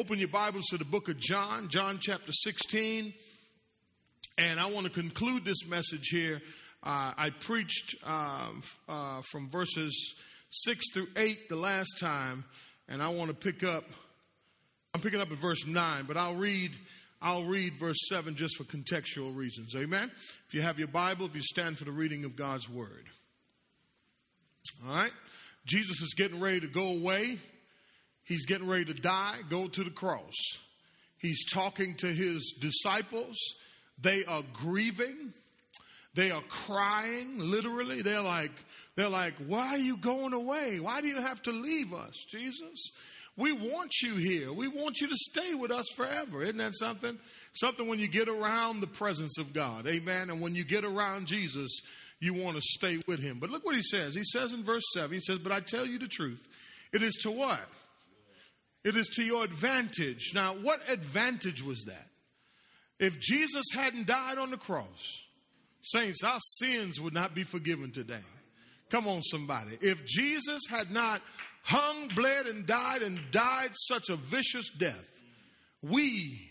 open your Bibles to the book of John, John chapter 16. And I want to conclude this message here. Uh, I preached um, uh, from verses 6 through 8 the last time, and I want to pick up, I'm picking up at verse 9, but I'll read. I'll read verse 7 just for contextual reasons. Amen. If you have your Bible, if you stand for the reading of God's word. All right. Jesus is getting ready to go away. He's getting ready to die, go to the cross. He's talking to his disciples. They are grieving. They are crying, literally. They're like, they're like, why are you going away? Why do you have to leave us, Jesus? We want you here. We want you to stay with us forever. Isn't that something? Something when you get around the presence of God. Amen. And when you get around Jesus, you want to stay with him. But look what he says. He says in verse 7, he says, But I tell you the truth. It is to what? It is to your advantage. Now, what advantage was that? If Jesus hadn't died on the cross, saints, our sins would not be forgiven today. Come on, somebody. If Jesus had not hung, bled, and died, and died such a vicious death, we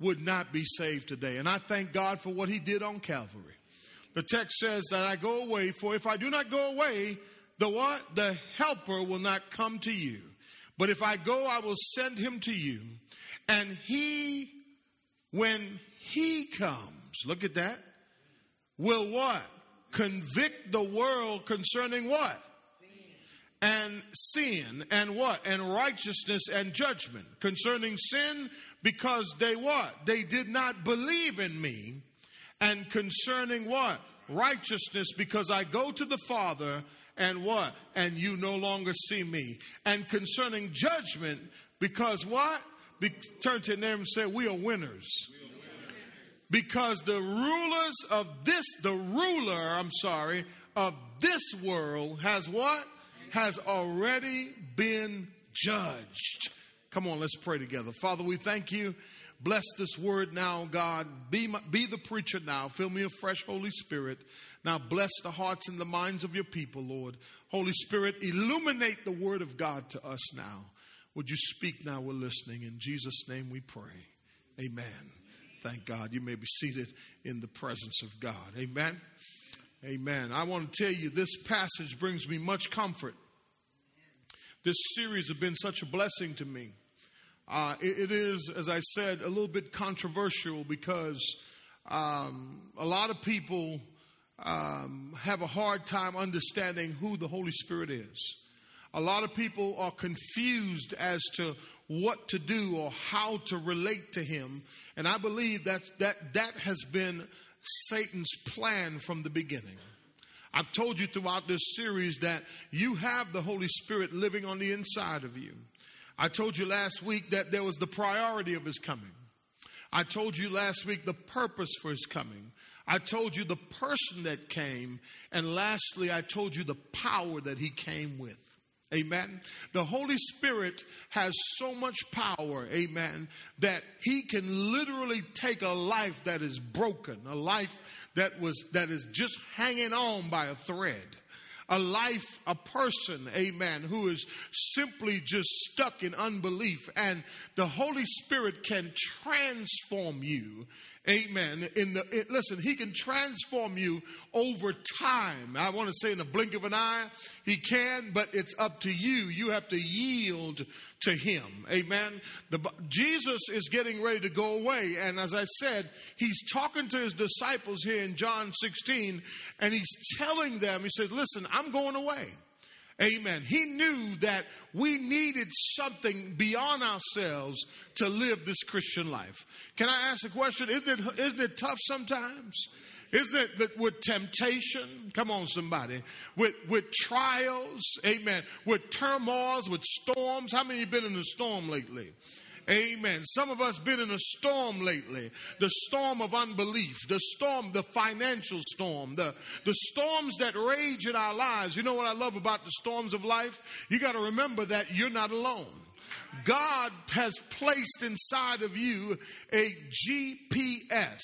would not be saved today. And I thank God for what he did on Calvary. The text says that I go away, for if I do not go away, the what? The helper will not come to you. But if I go, I will send him to you. And he, when he comes, look at that, will what? Convict the world concerning what? and sin and what? And righteousness and judgment. Concerning sin, because they what? They did not believe in me and concerning what? Righteousness, because I go to the Father and what? And you no longer see me. And concerning judgment, because what? Be, turn to your neighbor and say, We are winners. Because the rulers of this, the ruler, I'm sorry, of this world has what? Has already been judged. Come on, let's pray together. Father, we thank you Bless this word now, God. Be, my, be the preacher now. Fill me afresh, Holy Spirit. Now bless the hearts and the minds of your people, Lord. Holy Spirit, illuminate the word of God to us now. Would you speak now? We're listening. In Jesus' name we pray. Amen. Thank God. You may be seated in the presence of God. Amen. Amen. I want to tell you this passage brings me much comfort. This series has been such a blessing to me. Uh, it, it is, as I said, a little bit controversial because um, a lot of people um, have a hard time understanding who the Holy Spirit is. A lot of people are confused as to what to do or how to relate to Him, and I believe that that that has been Satan's plan from the beginning. I've told you throughout this series that you have the Holy Spirit living on the inside of you. I told you last week that there was the priority of his coming. I told you last week the purpose for his coming. I told you the person that came. And lastly, I told you the power that he came with. Amen. The Holy Spirit has so much power, amen, that he can literally take a life that is broken, a life that was that is just hanging on by a thread a life, a person, amen, who is simply just stuck in unbelief. And the Holy Spirit can transform you Amen. In the it, listen, he can transform you over time. I want to say in the blink of an eye, he can, but it's up to you. You have to yield to him. Amen. The, Jesus is getting ready to go away, and as I said, he's talking to his disciples here in John 16, and he's telling them, he says, "Listen, I'm going away." Amen. He knew that we needed something beyond ourselves to live this Christian life. Can I ask a question? Isn't it, isn't it tough sometimes? Isn't it that with temptation? Come on, somebody. With with trials, amen. With turmoils, with storms. How many have been in a storm lately? Amen. Some of us been in a storm lately. The storm of unbelief, the storm, the financial storm, the, the storms that rage in our lives. You know what I love about the storms of life? You got to remember that you're not alone. God has placed inside of you a GPS,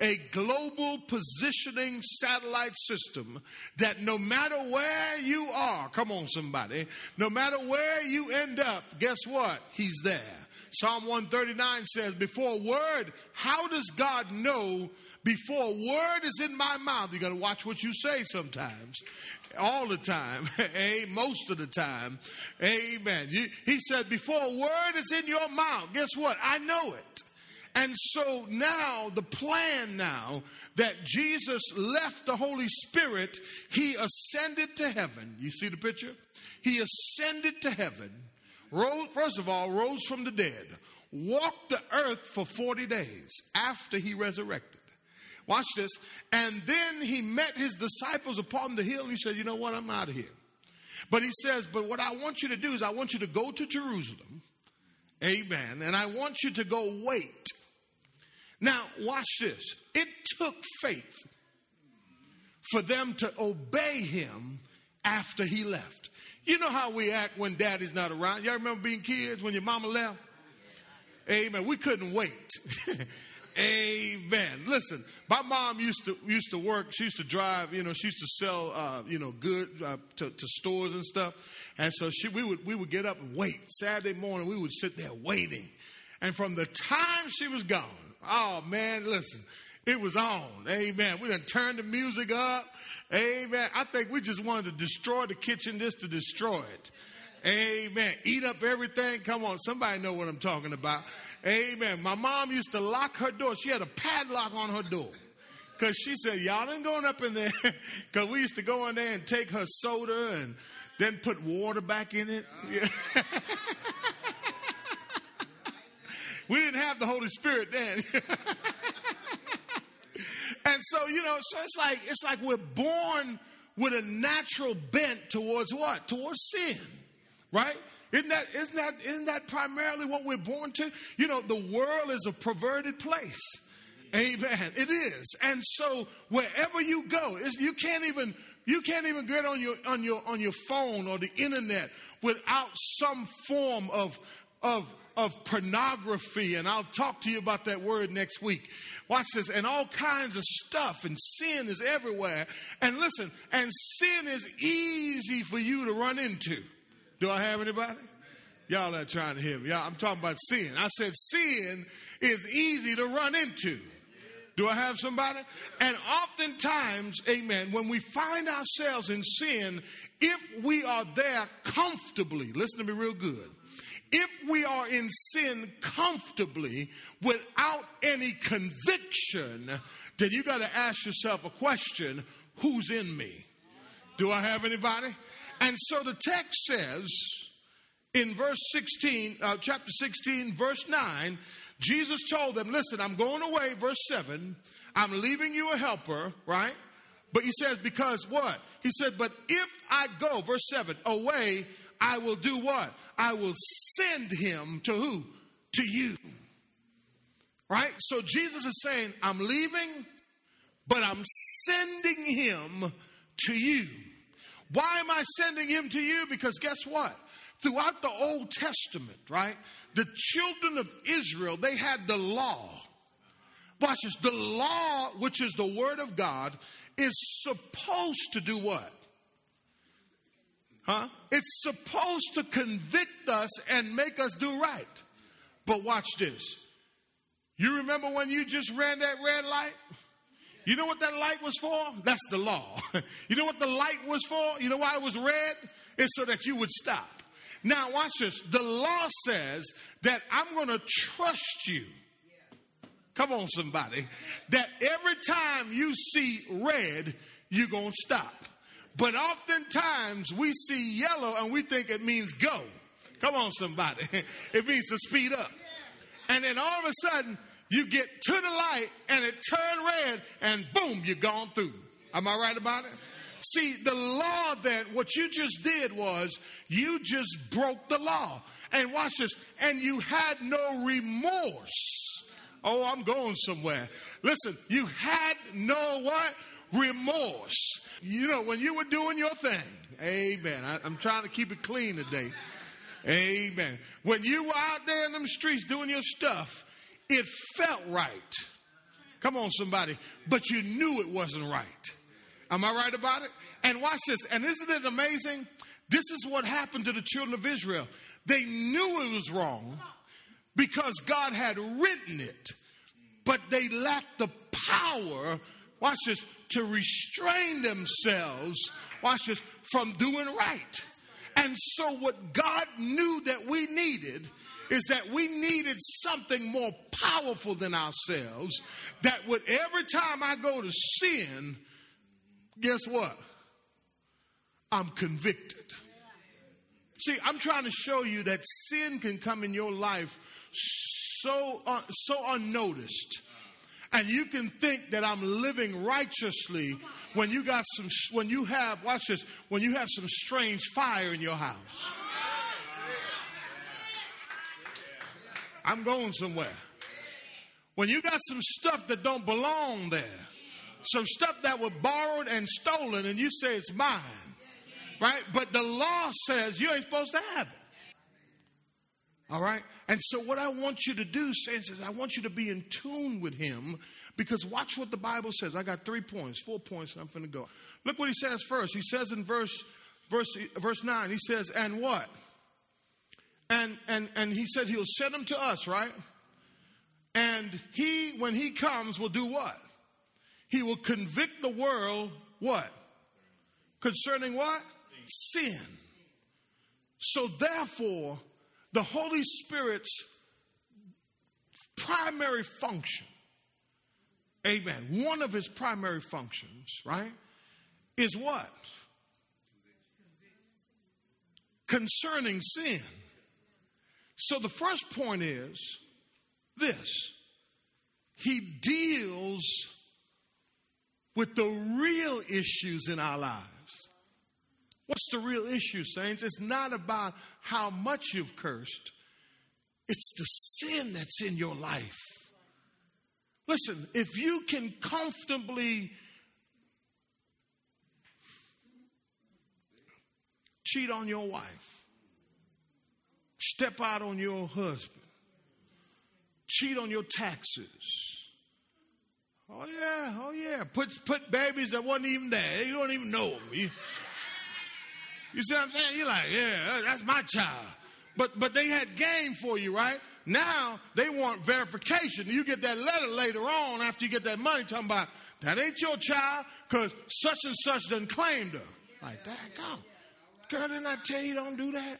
a global positioning satellite system that no matter where you are, come on, somebody, no matter where you end up, guess what? He's there. Psalm 139 says, Before a word, how does God know before a word is in my mouth? You got to watch what you say sometimes, all the time, hey, most of the time. Amen. he said, Before a word is in your mouth, guess what? I know it. And so now, the plan now that Jesus left the Holy Spirit, he ascended to heaven. You see the picture? He ascended to heaven, rose, first of all, rose from the dead, walked the earth for 40 days after he resurrected. Watch this. And then he met his disciples upon the hill and he said, You know what? I'm out of here. But he says, But what I want you to do is I want you to go to Jerusalem. Amen. And I want you to go wait now, watch this. It took faith for them to obey him after he left. You know how we act when daddy's not around. Y'all remember being kids when your mama left? Amen. We couldn't wait. Amen. Listen, my mom used to used to work. She used to drive. You know, she used to sell. Uh, you know, goods uh, to, to, stores and stuff. And so she, we would we would get up and wait. Saturday morning, we would sit there waiting. And from the time she was gone Oh man, listen. It was on. Amen. We done turn the music up. Amen. I think we just wanted to destroy the kitchen just to destroy it. Amen. Eat up everything. Come on. Somebody know what I'm talking about. Amen. My mom used to lock her door. She had a padlock on her door. Because she said, Y'all ain't going up in there. Because we used to go in there and take her soda and then put water back in it. Yeah. We didn't have the Holy Spirit then. and so, you know, so it's like it's like we're born with a natural bent towards what? Towards sin. Right? Isn't that, isn't that, isn't that primarily what we're born to? You know, the world is a perverted place. Amen. It is. And so wherever you go, you can't even you can't even get on your on your on your phone or the internet without some form of of of pornography, and I'll talk to you about that word next week. Watch this, and all kinds of stuff, and sin is everywhere. And listen, and sin is easy for you to run into. Do I have anybody? Y'all not trying to hear me. Y'all, I'm talking about sin. I said sin is easy to run into. Do I have somebody? And oftentimes, amen, when we find ourselves in sin, if we are there comfortably, listen to me real good if we are in sin comfortably without any conviction, then you got to ask yourself a question who's in me? Do I have anybody? And so the text says in verse 16, uh, chapter 16, verse 9, Jesus told them, Listen, I'm going away, verse 7, I'm leaving you a helper, right? But he says, Because what? He said, But if I go, verse 7, away, I will do what? I will send him to who? To you. Right? So Jesus is saying, I'm leaving, but I'm sending him to you. Why am I sending him to you? Because guess what? Throughout the Old Testament, right? The children of Israel, they had the law. Watch this. The law, which is the word of God, is supposed to do what? Huh? It's supposed to convict us and make us do right. But watch this. You remember when you just ran that red light? You know what that light was for? That's the law. you know what the light was for? You know why it was red? It's so that you would stop. Now, watch this. The law says that I'm going to trust you. Come on, somebody. That every time you see red, you're going to stop. But oftentimes we see yellow and we think it means go. Come on, somebody. It means to speed up. And then all of a sudden, you get to the light and it turned red and boom, you're gone through. Am I right about it? See, the law then, what you just did was you just broke the law. And watch this, and you had no remorse. Oh, I'm going somewhere. Listen, you had no what? Remorse. You know, when you were doing your thing, amen. I, am trying to keep it clean today. Amen. When you were out there in them streets doing your stuff, it felt right. Come on, somebody. But you knew it wasn't right. Am I right about it? And watch this. And isn't it amazing? This is what happened to the children of Israel. They knew it was wrong, because God had written it, but they lacked the power, watch this, to restrain themselves, watch this, from doing right. And so, what God knew that we needed is that we needed something more powerful than ourselves that would every time I go to sin, guess what? I'm convicted. See, I'm trying to show you that sin can come in your life so uh, so unnoticed. And you can think that I'm living righteously when you got some when you have watch this when you have some strange fire in your house. I'm going somewhere. When you got some stuff that don't belong there, some stuff that was borrowed and stolen, and you say it's mine, right? But the law says you ain't supposed to have it. All right? And so, what I want you to do, saints, is I want you to be in tune with Him because watch what the Bible says. I got three points, four points, and I'm going to go. Look what He says first. He says in verse, verse, verse 9, He says, And what? And, and, and he said he'll send them to us, right? And he, when he comes, will do what? He will convict the world, what? Concerning what? Sin. So therefore, the Holy Spirit's primary function, amen, one of his primary functions, right, is what? Concerning sin. So the first point is this He deals with the real issues in our lives. What's the real issue, saints? It's not about how much you've cursed, it's the sin that's in your life. Listen, if you can comfortably cheat on your wife, step out on your husband, cheat on your taxes. Oh yeah, oh yeah. Put put babies that wasn't even there. You don't even know them. You, you see what I'm saying? You're like, yeah, that's my child. But but they had game for you, right? Now they want verification. You get that letter later on after you get that money talking about that ain't your child because such and such done claimed her. Like that, go. Girl, didn't I tell you don't do that?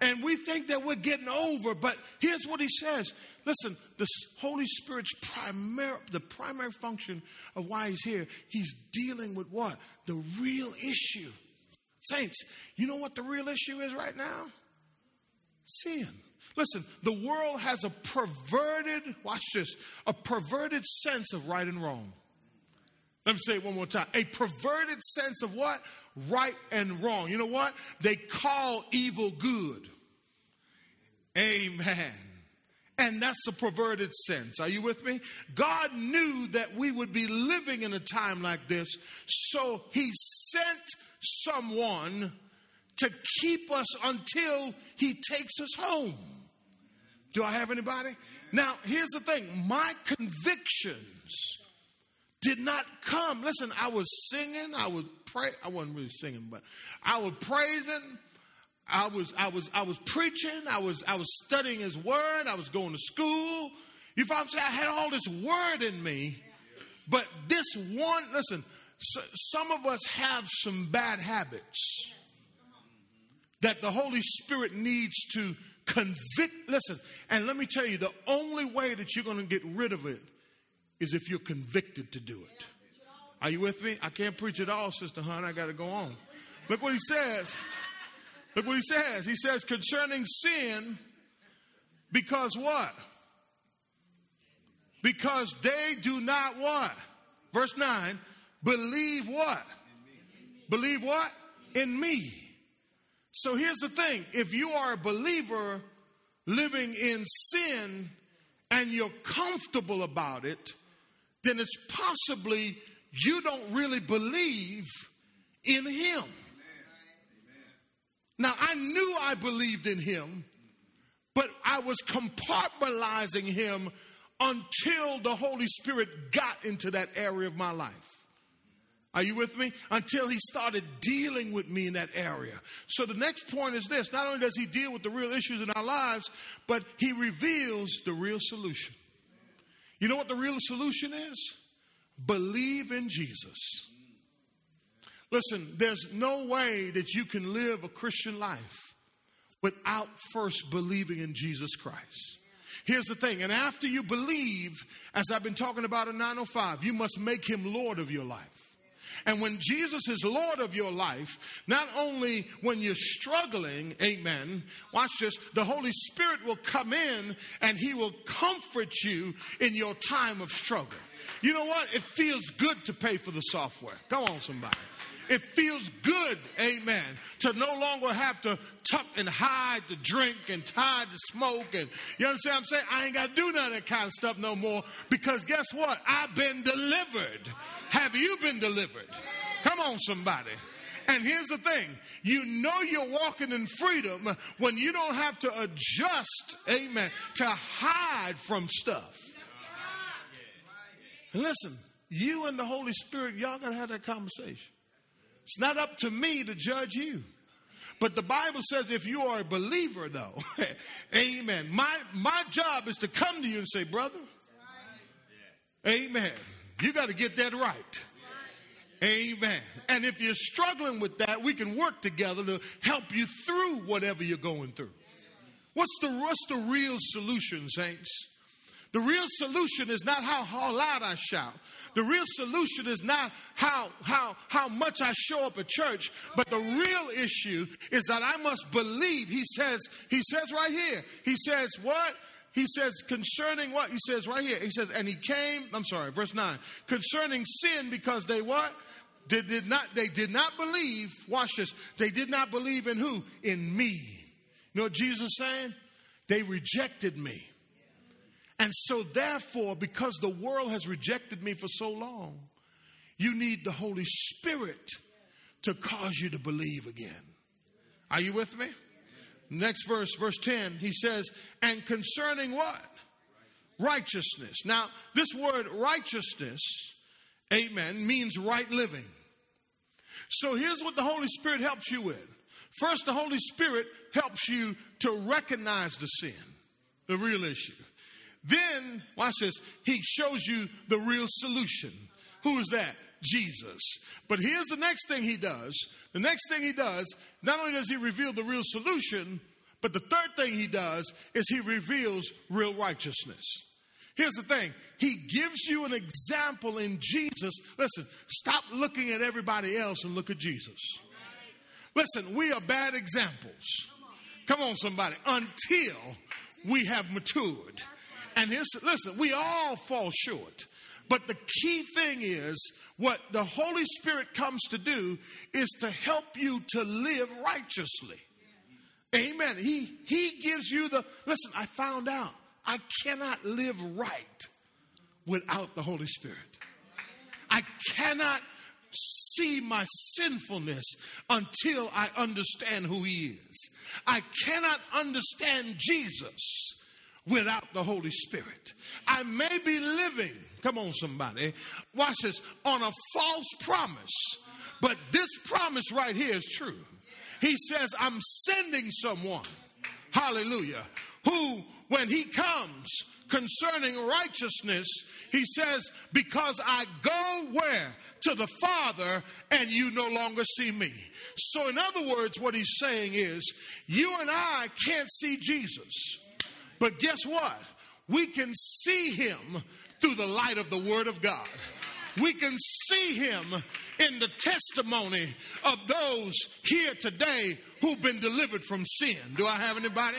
And we think that we're getting over, but here's what he says. Listen, the Holy Spirit's primary, the primary function of why he's here, he's dealing with what? The real issue. Saints, you know what the real issue is right now? Sin. Listen, the world has a perverted, watch this, a perverted sense of right and wrong. Let me say it one more time. A perverted sense of what? right and wrong. You know what? They call evil good. Amen. And that's a perverted sense. Are you with me? God knew that we would be living in a time like this, so He sent someone to keep us until He takes us home. Do I have anybody? Now, here's the thing my convictions did not come. Listen, I was singing, I was pray. I wasn't really singing, but I was praising. I was I was I was preaching. I was I was studying His Word. I was going to school. You follow I'm saying? I had all this Word in me, but this one. Listen, so, some of us have some bad habits that the Holy Spirit needs to convict. Listen, and let me tell you, the only way that you're going to get rid of it is if you're convicted to do it. Are you with me? I can't preach at all, Sister Hunt. I got to go on. Look what he says. Look what he says. He says concerning sin, because what? Because they do not what? Verse 9, believe what? Believe what? In me. So here's the thing if you are a believer living in sin and you're comfortable about it, then it's possibly you don't really believe in him. Now, I knew I believed in him, but I was compartmentalizing him until the Holy Spirit got into that area of my life. Are you with me? Until he started dealing with me in that area. So the next point is this not only does he deal with the real issues in our lives, but he reveals the real solution. You know what the real solution is? Believe in Jesus. Listen, there's no way that you can live a Christian life without first believing in Jesus Christ. Here's the thing, and after you believe, as I've been talking about in 905, you must make him Lord of your life. And when Jesus is Lord of your life, not only when you're struggling, amen, watch this, the Holy Spirit will come in and he will comfort you in your time of struggle. You know what? It feels good to pay for the software. Come on, somebody. It feels good, amen, to no longer have to tuck and hide to drink and hide to smoke. And you understand what I'm saying? I ain't got to do none of that kind of stuff no more because guess what? I've been delivered. Have you been delivered? Come on, somebody. And here's the thing you know you're walking in freedom when you don't have to adjust, amen, to hide from stuff. And listen, you and the Holy Spirit, y'all got to have that conversation. It's not up to me to judge you. But the Bible says if you are a believer, though, amen. My, my job is to come to you and say, brother, amen. You got to get that right. Amen. And if you're struggling with that, we can work together to help you through whatever you're going through. What's the, what's the real solution, saints? The real solution is not how, how loud I shout. The real solution is not how, how, how much I show up at church, but the real issue is that I must believe. He says, he says right here, he says, what? He says, concerning what? He says right here, he says, and he came, I'm sorry, verse 9, concerning sin because they what? They did not, they did not believe, watch this, they did not believe in who? In me. You know what Jesus is saying? They rejected me. And so, therefore, because the world has rejected me for so long, you need the Holy Spirit to cause you to believe again. Are you with me? Next verse, verse 10, he says, and concerning what? Righteousness. Now, this word righteousness, amen, means right living. So here's what the Holy Spirit helps you with. First, the Holy Spirit helps you to recognize the sin, the real issue. Then, watch this, he shows you the real solution. Who is that? Jesus. But here's the next thing he does. The next thing he does, not only does he reveal the real solution, but the third thing he does is he reveals real righteousness. Here's the thing He gives you an example in Jesus. Listen, stop looking at everybody else and look at Jesus. Listen, we are bad examples. Come on, somebody, until we have matured. And his, listen, we all fall short. But the key thing is what the Holy Spirit comes to do is to help you to live righteously. Amen. He he gives you the listen, I found out I cannot live right without the Holy Spirit. I cannot see my sinfulness until I understand who he is. I cannot understand Jesus without the Holy Spirit. I may be living, come on, somebody, watch this, on a false promise, but this promise right here is true. He says, I'm sending someone, hallelujah, who, when he comes concerning righteousness, he says, Because I go where? To the Father, and you no longer see me. So, in other words, what he's saying is, you and I can't see Jesus but guess what? We can see him through the light of the Word of God. We can see him in the testimony of those here today who've been delivered from sin. Do I have anybody?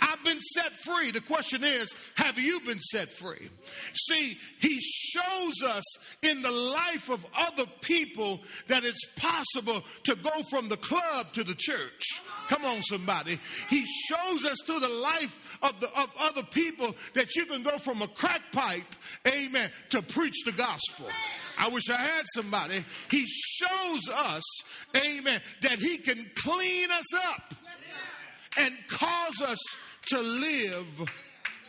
I've been set free. The question is, have you been set free? See, he shows us in the life of other people that it's possible to go from the club to the church. Come on, somebody. He shows us through the life of, the, of other people that you can go from a crack pipe, amen, to preach the gospel. I wish I had somebody. He shows us, amen, that he can clean us up and cause us to live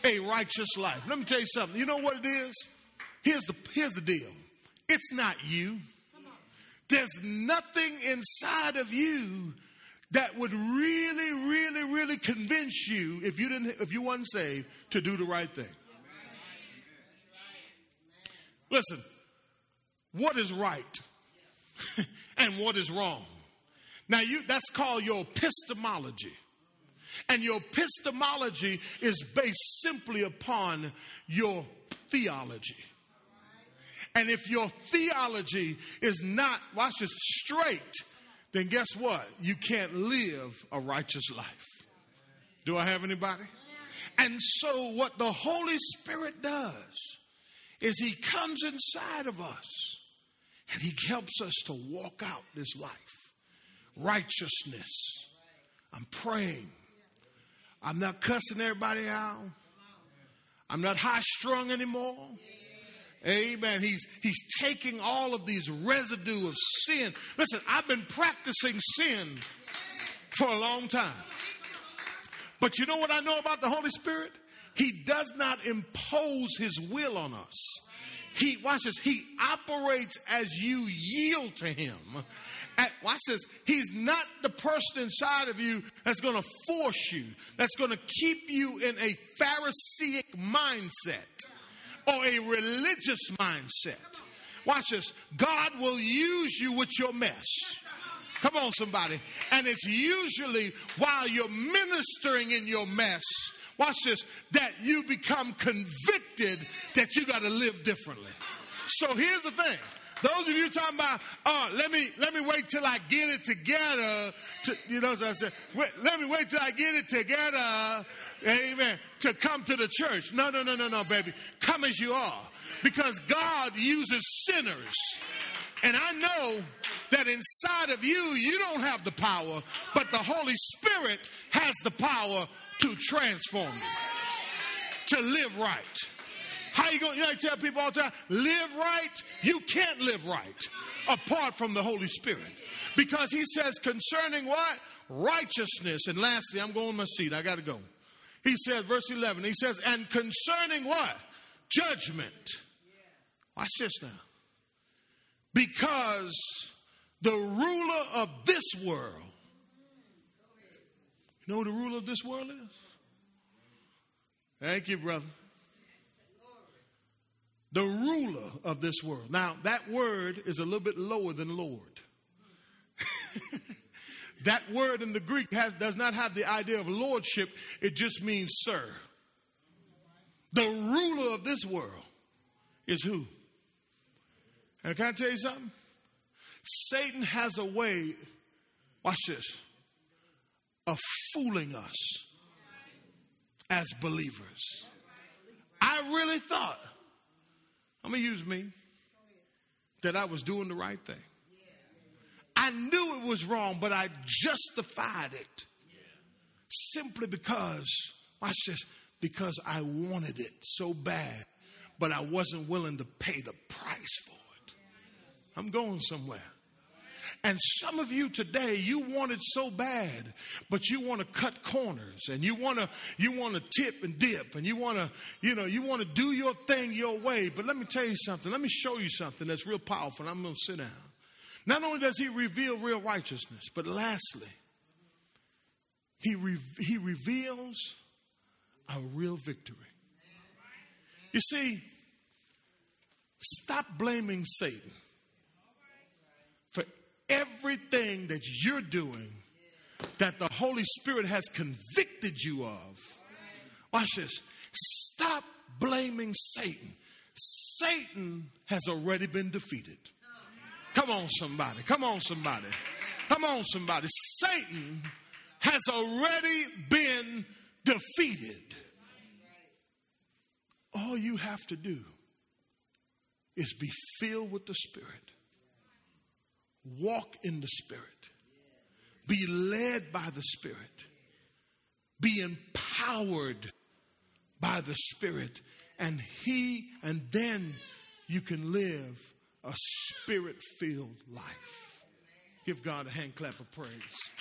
a righteous life. Let me tell you something. You know what it is? Here's the, here's the deal it's not you. There's nothing inside of you that would really, really, really convince you if you didn't if you weren't saved to do the right thing. Listen, what is right and what is wrong? Now you that's called your epistemology. And your epistemology is based simply upon your theology. And if your theology is not, watch this, straight, then guess what? You can't live a righteous life. Do I have anybody? And so, what the Holy Spirit does is He comes inside of us and He helps us to walk out this life. Righteousness. I'm praying. I'm not cussing everybody out. I'm not high strung anymore. Amen. He's he's taking all of these residue of sin. Listen, I've been practicing sin for a long time. But you know what I know about the Holy Spirit? He does not impose his will on us. He watch this, he operates as you yield to him. At, watch this. He's not the person inside of you that's going to force you, that's going to keep you in a Pharisaic mindset or a religious mindset. Watch this. God will use you with your mess. Come on, somebody. And it's usually while you're ministering in your mess, watch this, that you become convicted that you got to live differently. So here's the thing. Those of you talking about, oh, let me let me wait till I get it together. To, you know, what I said, wait, let me wait till I get it together Amen. To come to the church. No, no, no, no, no, baby. Come as you are. Because God uses sinners. And I know that inside of you, you don't have the power, but the Holy Spirit has the power to transform you, to live right. How you going? You know, I tell people all the time, live right. You can't live right apart from the Holy Spirit, because He says concerning what righteousness. And lastly, I'm going to my seat. I got to go. He says, verse 11, he says, and concerning what? Judgment. Watch this now. Because the ruler of this world, you know who the ruler of this world is? Thank you, brother. The ruler of this world. Now, that word is a little bit lower than Lord. That word in the Greek has, does not have the idea of lordship, it just means sir. The ruler of this world is who? And can I tell you something? Satan has a way, watch this, of fooling us as believers. I really thought, I'm going to use me, that I was doing the right thing. I knew it was wrong, but I justified it simply because, watch this, because I wanted it so bad, but I wasn't willing to pay the price for it. I'm going somewhere. And some of you today, you want it so bad, but you want to cut corners and you want to you want to tip and dip and you want to you know you want to do your thing your way. But let me tell you something. Let me show you something that's real powerful. I'm going to sit down. Not only does he reveal real righteousness, but lastly, he, re- he reveals a real victory. You see, stop blaming Satan everything that you're doing that the Holy Spirit has convicted you of. Watch this. Stop blaming Satan. Satan has already been defeated. Come on, somebody. Come on, somebody. Come on, somebody. Satan has already been defeated. All you have to do is be filled with the Spirit, walk in the Spirit, be led by the Spirit, be empowered by the Spirit, and He, and then you can live a spirit filled life. Give God a hand clap of praise.